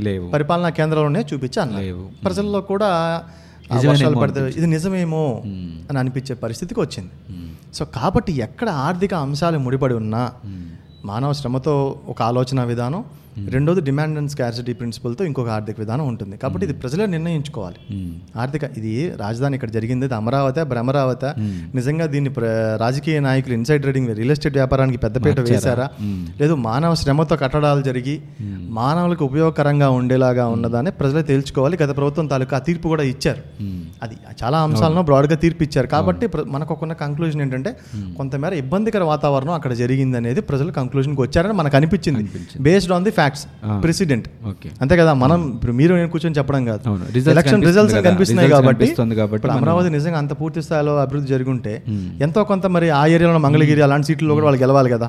లేవు పరిపాలనా కేంద్రాలనే చూపించి అన్నారు లేవు. ప్రజల్లో కూడా వర్షాలు పడితే ఇది నిజమేమో మ్మ్. అని అనిపించే పరిస్థితికి వచ్చింది. సో కాబట్టి ఎక్కడ ఆర్థిక అంశాలు ముడిపడి ఉన్నా. మానవ శ్రమతో ఒక ఆలోచన విధానం రెండోది డిమాండ్ అండ్ స్కార్సిటీ ప్రిన్సిపల్తో ఇంకొక ఆర్థిక విధానం ఉంటుంది. కాబట్టి ఇది ప్రజలే నిర్ణయించుకోవాలి. మ్మ్. ఆర్థిక ఇది రాజధాని ఇక్కడ జరిగింది ఇది అమరావతి భ్రమరావతి నిజంగా దీన్ని రాజకీయ నాయకులు ఇన్సైడ్ ట్రేడింగ్ రియల్ ఎస్టేట్ వ్యాపారానికి పెద్దపీట వేశారా? లేదు మానవ శ్రమతో కట్టడాలు జరిగి మానవులకు ఉపయోగకరంగా ఉండేలాగా ఉన్నదాన్ని ప్రజలే తేల్చుకోవాలి. గత ప్రభుత్వం తాలూకా ఆ తీర్పు కూడా ఇచ్చారు. అది చాలా అంశాలను బ్రాడ్గా తీర్పు ఇచ్చారు కాబట్టి మనకు ఒక కంక్లూజన్ ఏంటంటే కొంతమేర ఇబ్బందికర వాతావరణం అక్కడ జరిగింది అనేది ప్రజలు కంక్లూజన్కి వచ్చారని మనకు అనిపించింది. Based on the facts president okay అంతే కదా మనం ఇప్పుడు మీరు నేను కూర్చొని చెప్పడం కాదు. Election results. కనిపిస్తున్నాయి కాబట్టి ఇప్పుడు అమరావతి నిజంగా అంత పూర్తి స్థాయిలో అభివృద్ధి జరుగుంటే ఎంతో కొంత మరి ఆ ఏరియాలో మంగళగిరి అలాంటి సీట్లలో కూడా వాళ్ళు గెలవాలి కదా.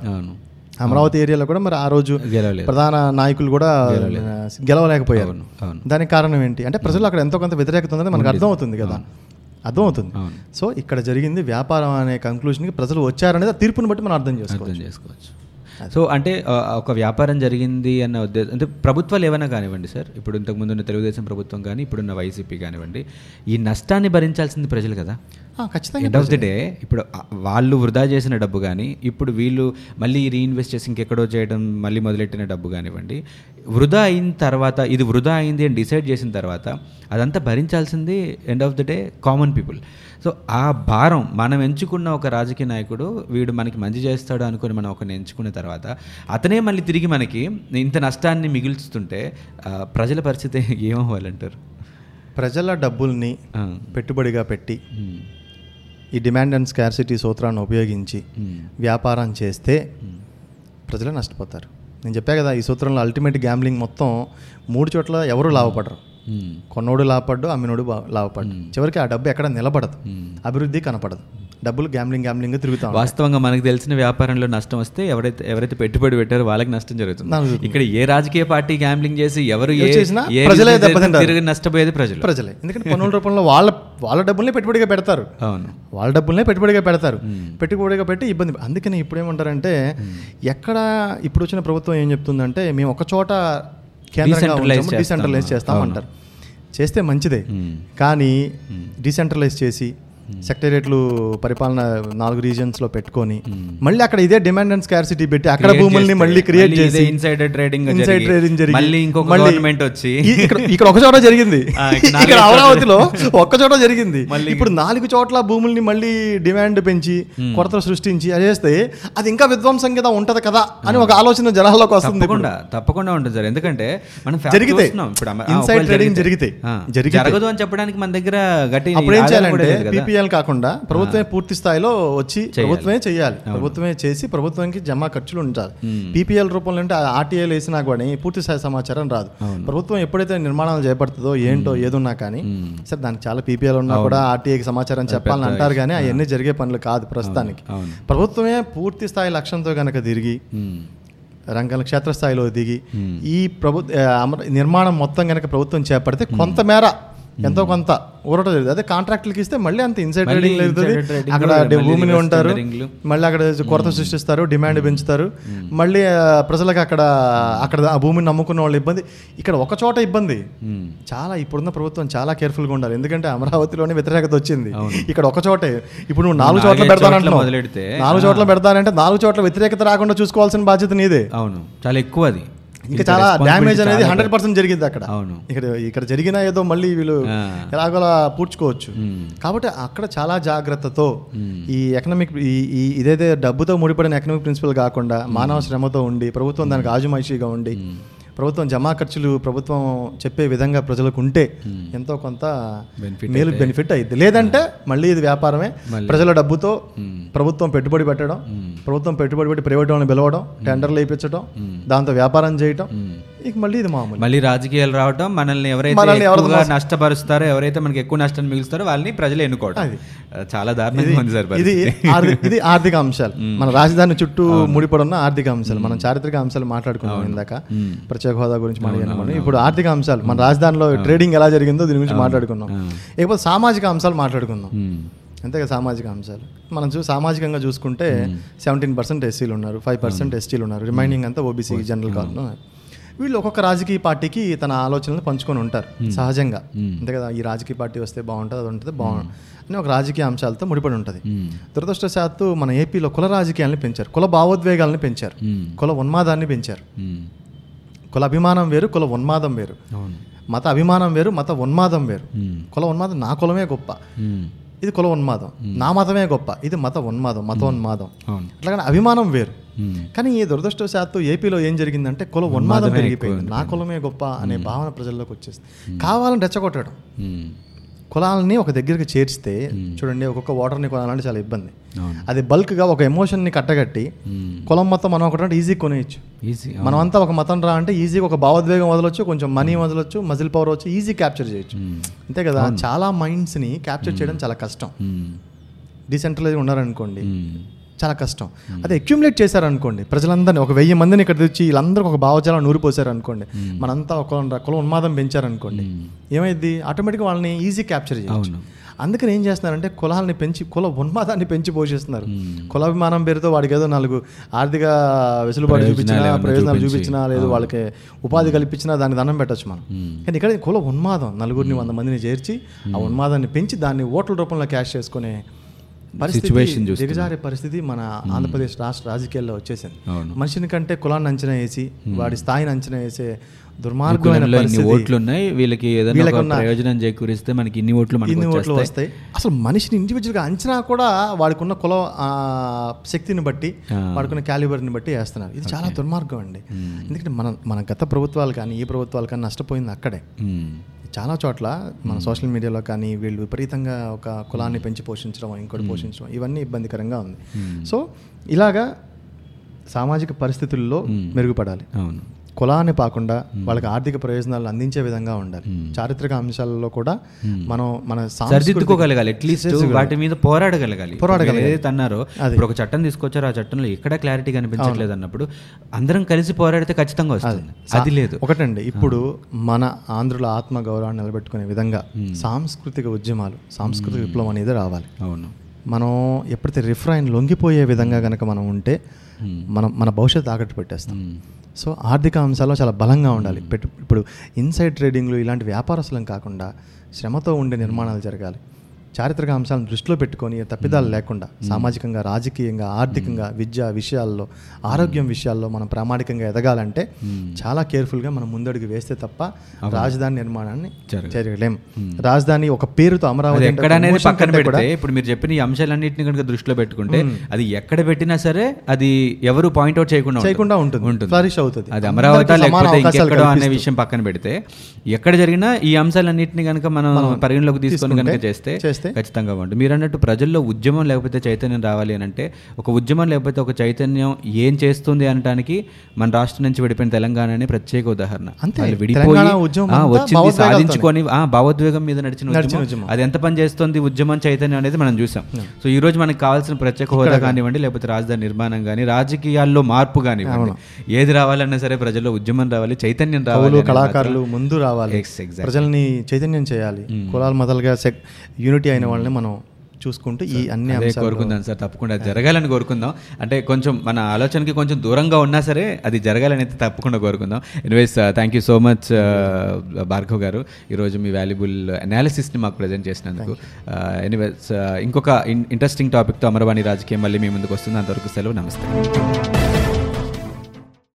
అమరావతి ఏరియాలో కూడా మరి ఆ రోజు ప్రధాన నాయకులు కూడా గెలవలేకపోయారు. దానికి కారణం ఏంటి? అంటే ప్రజలు అక్కడ ఎంతో కొంత వ్యతిరేకత ఉందని మనకు అర్థమవుతుంది కదా. అర్థమవుతుంది. సో ఇక్కడ జరిగింది వ్యాపారం అనే కంక్లూషన్కి ప్రజలు వచ్చారనేది ఆ తీర్పుని బట్టి మనం అర్థం అర్థం చేసుకోవచ్చు. సో అంటే ఒక వ్యాపారం జరిగింది అన్న ఉద్దేశం అంటే ప్రభుత్వాలు ఏమైనా కానివ్వండి సార్? ఇప్పుడు ఇంతకుముందు ఉన్న తెలుగుదేశం ప్రభుత్వం కానీ ఇప్పుడున్న వైసీపీ కానివ్వండి ఈ నష్టాన్ని భరించాల్సింది ప్రజలు కదా? ఖచ్చితంగా ఎండ్ ఆఫ్ ది డే ఇప్పుడు వాళ్ళు వృధా చేసిన డబ్బు కానీ ఇప్పుడు వీళ్ళు మళ్ళీ రీఇన్వెస్ట్ చేసి ఇంకెక్కడో చేయడం మళ్ళీ మొదలెట్టిన డబ్బు కానివ్వండి వృధా అయిన తర్వాత ఇది వృధా అయింది అని డిసైడ్ చేసిన తర్వాత అదంతా భరించాల్సింది end of the day common people so ఆ భారం మనం ఎంచుకున్న ఒక రాజకీయ నాయకుడు వీడు మనకి మంచి చేస్తాడు అనుకుని మనం ఒకరిని ఎంచుకున్న తర్వాత అతనే మళ్ళీ తిరిగి మనకి ఇంత నష్టాన్ని మిగుల్చుతుంటే ఆ, ప్రజల పరిస్థితి ఏమవ్వాలంటారు? ప్రజల డబ్బుల్ని పెట్టుబడిగా పెట్టి ఈ డిమాండ్ అండ్ స్కార్సిటీ సూత్రాన్ని ఉపయోగించి వ్యాపారం చేస్తే ప్రజలే నష్టపోతారు. నేను చెప్పా కదా ఈ సూత్రంలో అల్టిమేట్ గ్యాంబ్లింగ్ మొత్తం మూడు చోట్ల ఎవరు లాభపడరు. కొన్నోడు లాభపడ్డు అమ్మినోడు లాభపడ్డు. చివరికి ఆ డబ్బు ఎక్కడ నిలబడదు. అభివృద్ధి కనపడదు. డబ్బులు గ్యాంబ్లింగ్ గ్యాంబ్లింగ్ తిరుగుతాం వాస్తవంగా మనకు తెలిసిన వ్యాపారంలో నష్టం వస్తే ఎవరైతే ఎవరైతే పెట్టుబడి పెట్టారో వాళ్ళకి నష్టం జరుగుతుంది. ఇక్కడ ఏ రాజకీయ పార్టీ గ్యాంబ్లింగ్ చేసి ఎవరు ప్రజలే. తిరిగి నష్టపోయేది ప్రజలు. ప్రజలే. ఎందుకంటే పన్నుల రూపంలో వాళ్ళ వాళ్ళ డబ్బుల్నే పెట్టుబడిగా పెడతారు. అవును. వాళ్ళ డబ్బుల్నే పెట్టుబడిగా పెడతారు. పెట్టుబడిగా పెట్టి ఇబ్బంది. అందుకని ఇప్పుడు ఏమంటారంటే ఎక్కడ ఇప్పుడు వచ్చిన ప్రభుత్వం ఏం చెప్తుందంటే మేము ఒక చోట కేంద్రంగా చేస్తాం. డిసెంట్రలైజ్ చేస్తామంటారు చేస్తే మంచిదే. కానీ డిసెంట్రలైజ్ చేసి సెక్రటేరియట్లు పరిపాలన నాలుగు రీజన్స్లో పెట్టుకొని మళ్ళీ అక్కడ ఇదే డిమాండ్ అండ్ స్కార్సిటీ పెట్టి అక్కడ భూముల్ని మళ్ళీ క్రియేట్ చేసి Insider జరిగి, trading జరిగి, మళ్ళీ government వచ్చి ఇక్కడ ఒక చోట జరిగింది. ఇక్కడ అమరావతిలో ఒక్క చోట జరిగింది. ఇప్పుడు నాలుగు చోట్ల భూముల్ని మళ్ళీ డిమాండ్ పెంచి కొరతలు సృష్టించి అది చేస్తే అది ఇంకా విధ్వంసం కదా ఉంటది కదా అని ఒక ఆలోచన జనాల్లోకి వస్తుంది. తప్పకుండా తప్పకుండా ఉంటుంది సార్. ఎందుకంటే మనం జరిగితే. ఇప్పుడు ఒకవేళ trading జరిగితే. జరగదు అని చెప్పడానికి మన దగ్గర గట్టి అప్పుడు ఏం చేయాలంటే పీపీఎల్ కాకుండా ప్రభుత్వమే పూర్తి స్థాయిలో వచ్చి. ప్రభుత్వమే చేయాలి. ప్రభుత్వమే చేసి ప్రభుత్వానికి జమా ఖర్చులు ఉంచాలి. పీపీఎల్ రూపంలో అంటే ఆర్టీఐలు వేసినా కూడా పూర్తి స్థాయి సమాచారం రాదు. ప్రభుత్వం ఎప్పుడైతే నిర్మాణాలు చేపడుతుందో ఏంటో ఏదున్నా కానీ సరే దానికి చాలా పీపీఎల్ ఉన్నా కూడా ఆర్టీఐకి సమాచారం చెప్పాలని అంటారు కానీ అవన్నీ జరిగే పనులు కాదు ప్రస్తుతానికి. ప్రభుత్వమే పూర్తి స్థాయి లక్ష్యంతో కనుక తిరిగి ఉమ్, రంగం క్షేత్రస్థాయిలో దిగి ఈ ప్రభుత్వ నిర్మాణం మొత్తం కనుక ప్రభుత్వం చేపడితే కొంతమేర ఎంతో కొంత ఊరట జరుగుతుంది అదే కాంట్రాక్టులకి ఇస్తే మళ్ళీ అంత ఇన్సైడ్ ట్రేడింగ్ trading, అక్కడ భూమిని ఉంటారు. మళ్ళీ అక్కడ కొరత సృష్టిస్తారు డిమాండ్ పెంచుతారు. మళ్ళీ ప్రజలకు అక్కడ అక్కడ ఆ భూమిని నమ్ముకున్న వాళ్ళు ఇబ్బంది. ఇక్కడ ఒక చోట ఇబ్బంది. చాలా ఇప్పుడున్న ప్రభుత్వం చాలా కేర్ఫుల్గా ఉండాలి. ఎందుకంటే అమరావతిలోనే వ్యతిరేకత వచ్చింది. ఇక్కడ ఒక చోటే. ఇప్పుడు నువ్వు నాలుగు చోట్ల పెడతానంటున్నావు. నాలుగు చోట్ల పెడతానంటే నాలుగు చోట్ల వ్యతిరేకత రాకుండా చూసుకోవాల్సిన బాధ్యత నీదే. అవును. చాలా ఎక్కువ అది. ఇంకా చాలా డ్యామేజ్ అనేది హండ్రెడ్ పర్సెంట్ జరిగింది అక్కడ. అవును. ఇక్కడ ఇక్కడ జరిగిన ఏదో మళ్ళీ వీళ్ళు. ఎలాగోలా పూడ్చుకోవచ్చు. కాబట్టి అక్కడ చాలా జాగ్రత్తతో ఈ ఎకనామిక్ ఈ ఈ ఇదైతే డబ్బుతో ముడిపడిన ఎకనామిక్ ప్రిన్సిపల్ కాకుండా మానవ శ్రమతో ఉండి ప్రభుత్వం దానికి ఆజుమాయిషీగా ఉండి ప్రభుత్వం జమా ఖర్చులు ప్రభుత్వం చెప్పే విధంగా ప్రజలకు ఉంటే ఎంతో కొంత మేలు బెనిఫిట్ అయింది లేదంటే మళ్ళీ ఇది వ్యాపారమే. ప్రజల డబ్బుతో ఉమ్, ప్రభుత్వం పెట్టుబడి పెట్టడం ప్రభుత్వం పెట్టుబడి పెట్టి ప్రైవేట్ వాళ్ళని పిలవడం టెండర్లు వేయించడం దాంతో వ్యాపారం చేయటం. ఇక మళ్ళీ ఇది మామూలు. మళ్ళీ రాజకీయాలు రావటం మనల్ని ఎవరైతే ఎక్కువగా నష్టపరుస్తారో ఎవరైతే మనకి ఎక్కువ నష్టాన్ని మిగులుస్తారో వాళ్ళని ప్రజలు ఎన్నుకోవడం అది. చాలా దారుణంగా ఉంది సార్ ఇది ఇది ఆర్థిక అంశాలు. మన రాజధాని చుట్టూ ముడిపడి ఉన్న ఆర్థిక అంశాలు. మనం చారిత్రక అంశాలు మాట్లాడుకున్నాం ఇందాక. ప్రత్యేక హోదా గురించి మాట్లాడుకున్నాం ఇప్పుడు ఆర్థిక అంశాలు. మన రాజధానిలో ట్రేడింగ్ ఎలా జరిగిందో దీని గురించి మాట్లాడుకున్నాం. ఇకపోతే సామాజిక అంశాలు మాట్లాడుకుందాం. అంతేగా సామాజిక అంశాలు. మనం చూ సామాజికంగా చూసుకుంటే సెవెంటీన్ పర్సెంట్ ఎస్సీలు ఉన్నారు. ఫైవ్ పర్సెంట్ ఎస్టీలు ఉన్నారు. రిమైనింగ్ అంతా ఓబీసీ జనరల్ ఉన్నారు. వీళ్ళు ఒక్కొక్క రాజకీయ పార్టీకి తన ఆలోచనలు పంచుకొని ఉంటారు సహజంగా. అంతే కదా ఈ రాజకీయ పార్టీ వస్తే బాగుంటుంది అది ఉంటుంది బాగుంటుంది అని ఒక రాజకీయ అంశాలతో ముడిపడి ఉంటుంది. దురదృష్టశాత్తు మన ఏపీలో కుల రాజకీయాలను పెంచారు కుల భావోద్వేగాలను పెంచారు కుల ఉన్మాదాన్ని పెంచారు. కుల అభిమానం వేరు కుల ఉన్మాదం వేరు. మత అభిమానం వేరు మత ఉన్మాదం వేరు. కుల ఉన్మాదం నా కులమే గొప్ప. ఇది కుల ఉన్మాదం. నా మతమే గొప్ప. ఇది మత ఉన్మాదం మత ఉన్మాదం. అట్లాగని అభిమానం వేరు. కానీ ఈ దురదృష్టవశాత్తు ఏపీలో ఏం జరిగిందంటే కుల ఉన్మాదం పెరిగిపోయింది. నా కులమే గొప్ప అనే భావన ప్రజల్లోకి వచ్చేసింది. కావాలని రెచ్చగొట్టడం. కులాలని ఒక దగ్గరికి చేర్చితే చూడండి ఒక్కొక్క ఓటర్ని కొనాలంటే చాలా ఇబ్బంది. అది బల్క్గా ఒక ఎమోషన్ని కట్టగట్టి. కులం మొత్తం మనం ఒకటి ఈజీ కొనేయచ్చు. ఈజీ మనమంతా ఒక మతం రా అంటే ఈజీగా ఒక భావోద్వేగం వదలొచ్చు కొంచెం మనీ వదలొచ్చు మజిల్ పవర్ వచ్చి ఈజీ క్యాప్చర్ చేయొచ్చు. అంతే కదా చాలా మైండ్స్ని క్యాప్చర్ చేయడం చాలా కష్టం. డీసెంట్రలైజ్ ఉన్నారనుకోండి. చాలా కష్టం. అదే అక్యుములేట్ చేశారనుకోండి. ప్రజలందరినీ ఒక వెయ్యి మందిని ఇక్కడ తెచ్చి వీళ్ళందరికీ ఒక భావజాలం నూరిపోసారు అనుకోండి మనంతా ఒక కులం- ఉన్మాదం పెంచారనుకోండి. ఏమైంది ఆటోమేటిక్గా వాళ్ళని ఈజీ క్యాప్చర్ చేయొచ్చు. అవును. అందుకని ఏం చేస్తున్నారంటే కులాలని పెంచి కుల ఉన్మాదాన్ని పెంచి పోషిస్తున్నారు. కులాభిమానం పేరుతో వాడికి ఏదో నాలుగు ఆర్థిక వెసులుబాటు చూపించినా ప్రయోజనాలు చూపించి. చూపించినా లేదు వాళ్ళకి ఉపాధి కల్పించినా దానికి దండం పెట్టొచ్చు మనం. కానీ ఇక్కడ కుల ఉన్మాదం నలుగురిని వంద మందిని చేర్చి ఆ ఉన్మాదాన్ని పెంచి దాన్ని ఓట్ల రూపంలో క్యాష్ చేసుకునే పరిస్థితి. దిగజారే పరిస్థితి మన ఆంధ్రప్రదేశ్ రాష్ట్ర రాజకీయాల్లో వచ్చేసింది. మనిషిని కంటే కులాన్ని అంచనా వేసి వాడి స్థాయిని అంచనా వేసే దుర్మార్గమైన ఇన్ని ఓట్లు ఉన్నాయి వీళ్ళకి ఏదైనా ప్రయోజనం చేకూరిస్తే మనకి ఇన్ని ఓట్లు ఇన్ని ఓట్లు వస్తాయి. అసలు మనిషిని ఇండివిజువల్గా అంచనా కూడా వాడికున్న కుల శక్తిని బట్టి. వాడుకున్న క్యాలిబర్ని బట్టి వేస్తున్నారు. ఇది చాలా దుర్మార్గం అండి. ఎందుకంటే మన మన గత ప్రభుత్వాలు కానీ ఈ ప్రభుత్వాలు కానీ నష్టపోయింది అక్కడే. చాలా చోట్ల మన సోషల్ మీడియాలో కానీ వీళ్ళు విపరీతంగా ఒక కులాన్ని పెంచి పోషించడం ఇంకోటి పోషించడం ఇవన్నీ ఇబ్బందికరంగా ఉంది. సో ఇలాగా సామాజిక పరిస్థితుల్లో మెరుగుపడాలి. అవును. కులాన్ని పాకుండా వాళ్ళకి ఆర్థిక ప్రయోజనాలు అందించే విధంగా ఉండాలి. చారిత్రక అంశాలలో కూడా మనం మన సరిదిద్దుకోగలగాలి. అట్లీస్ట్ వాటి మీద పోరాడగలగాలి. పోరాడగలగాలి. ఏదైతే అన్నారో ఇప్పుడు ఒక చట్టం తీసుకొచ్చారో ఆ చట్టంలో ఎక్కడ క్లారిటీ కనిపించట్లేదు అన్నప్పుడు అందరం కలిసి పోరాడితే ఖచ్చితంగా వస్తుంది. అది లేదు. ఒకటండి ఇప్పుడు మన ఆంధ్రుల ఆత్మ గౌరవాన్ని నిలబెట్టుకునే విధంగా సాంస్కృతిక ఉద్యమాలు సాంస్కృతిక విప్లవం అనేది రావాలి. అవును. మనం ఎప్పుడైతే రిఫ్రైన్ లొంగిపోయే విధంగా కనుక మనం ఉంటే మనం మన భవిష్యత్తు తాకట్టు పెట్టేస్తాం. మ్మ్. సో ఆర్థిక అంశాల్లో చాలా బలంగా ఉండాలి. పెట్టు ఇప్పుడు ఇన్సైడ్ ట్రేడింగ్లు ఇలాంటి వ్యాపారస్తులం కాకుండా శ్రమతో ఉండే నిర్మాణాలు జరగాలి. చారిత్రక అంశాలను దృష్టిలో పెట్టుకొని తప్పిదాలు లేకుండా సామాజికంగా రాజకీయంగా ఆర్థికంగా విద్య విషయాల్లో ఆరోగ్యం విషయాల్లో మనం ప్రామాణికంగా ఎదగాలంటే చాలా కేర్ఫుల్గా మనం ముందడుగు వేస్తే తప్ప రాజధాని నిర్మాణాన్ని జరగదు. చేయలేం. రాజధాని ఒక పేరుతో అమరావతి పక్కన పెడితే ఇప్పుడు మీరు చెప్పిన ఈ అంశాలన్నింటినీ కనుక దృష్టిలో పెట్టుకుంటే అది ఎక్కడ పెట్టినా సరే అది ఎవరు పాయింట్అవుట్ చేయకుండా. చేయకుండా ఉంటుంది. ఉంటుంది. ఫ్లరిష్ అవుతుంది. అది అమరావతి లేకపోతే ఇంకెక్కడో అనే. విషయం పక్కన పెడితే ఎక్కడ జరిగినా ఈ అంశాలన్నింటినీ కనుక మనం పరిగణలోకి తీసుకొని కనుక చేస్తే చేస్తే? ఖచ్చితంగా బాగుంటుంది. మీరు అన్నట్టు ప్రజల్లో ఉద్యమం లేకపోతే చైతన్యం రావాలి అని అంటే ఒక ఉద్యమం లేకపోతే ఒక చైతన్యం ఏం చేస్తుంది అనడానికి మన రాష్ట్రం నుంచి విడిపోయిన తెలంగాణనే ప్రత్యేక ఉదాహరణ. అంతే. విడిపోయి వచ్చింది. సాధించుకొని ఆ భావోద్వేగం మీద నడిచిన. అది ఎంత పని చేస్తుంది ఉద్యమం చైతన్యం అనేది మనం చూసాం. సో ఈ రోజు మనకి కావాల్సిన ప్రత్యేక హోదా కానివ్వండి లేకపోతే రాజధాని నిర్మాణం కానీ రాజకీయాల్లో మార్పు కానివ్వండి ఏది రావాలన్నా సరే ప్రజల్లో ఉద్యమం రావాలి చైతన్యం రావాలి కళాకారులు ముందు రావాలి. ప్రజల్ని చైతన్యం చేయాలి. కులాల మొదలుగా యూనిటీ అయిన వాళ్ళని మనం చూసుకుంటూ ఈ అన్ని కోరుకుందాం సార్ తప్పకుండా జరగాలని కోరుకుందాం. అంటే కొంచెం మన ఆలోచనకి కొంచెం దూరంగా ఉన్నా సరే అది జరగాలని అయితే తప్పకుండా కోరుకుందాం. Anyways thank you so much Bhargav garu. ఈరోజు మీ వాల్యుబుల్ అనాలిసిస్ని మాకు ప్రజెంట్ చేసినందుకు. ఎనివేస్ ఇంకొక ఇంట్రెస్టింగ్ టాపిక్తో అమరవాణి రాజకీయం మళ్ళీ మీ ముందుకు వస్తుంది. అంతవరకు సెలవు. నమస్తే.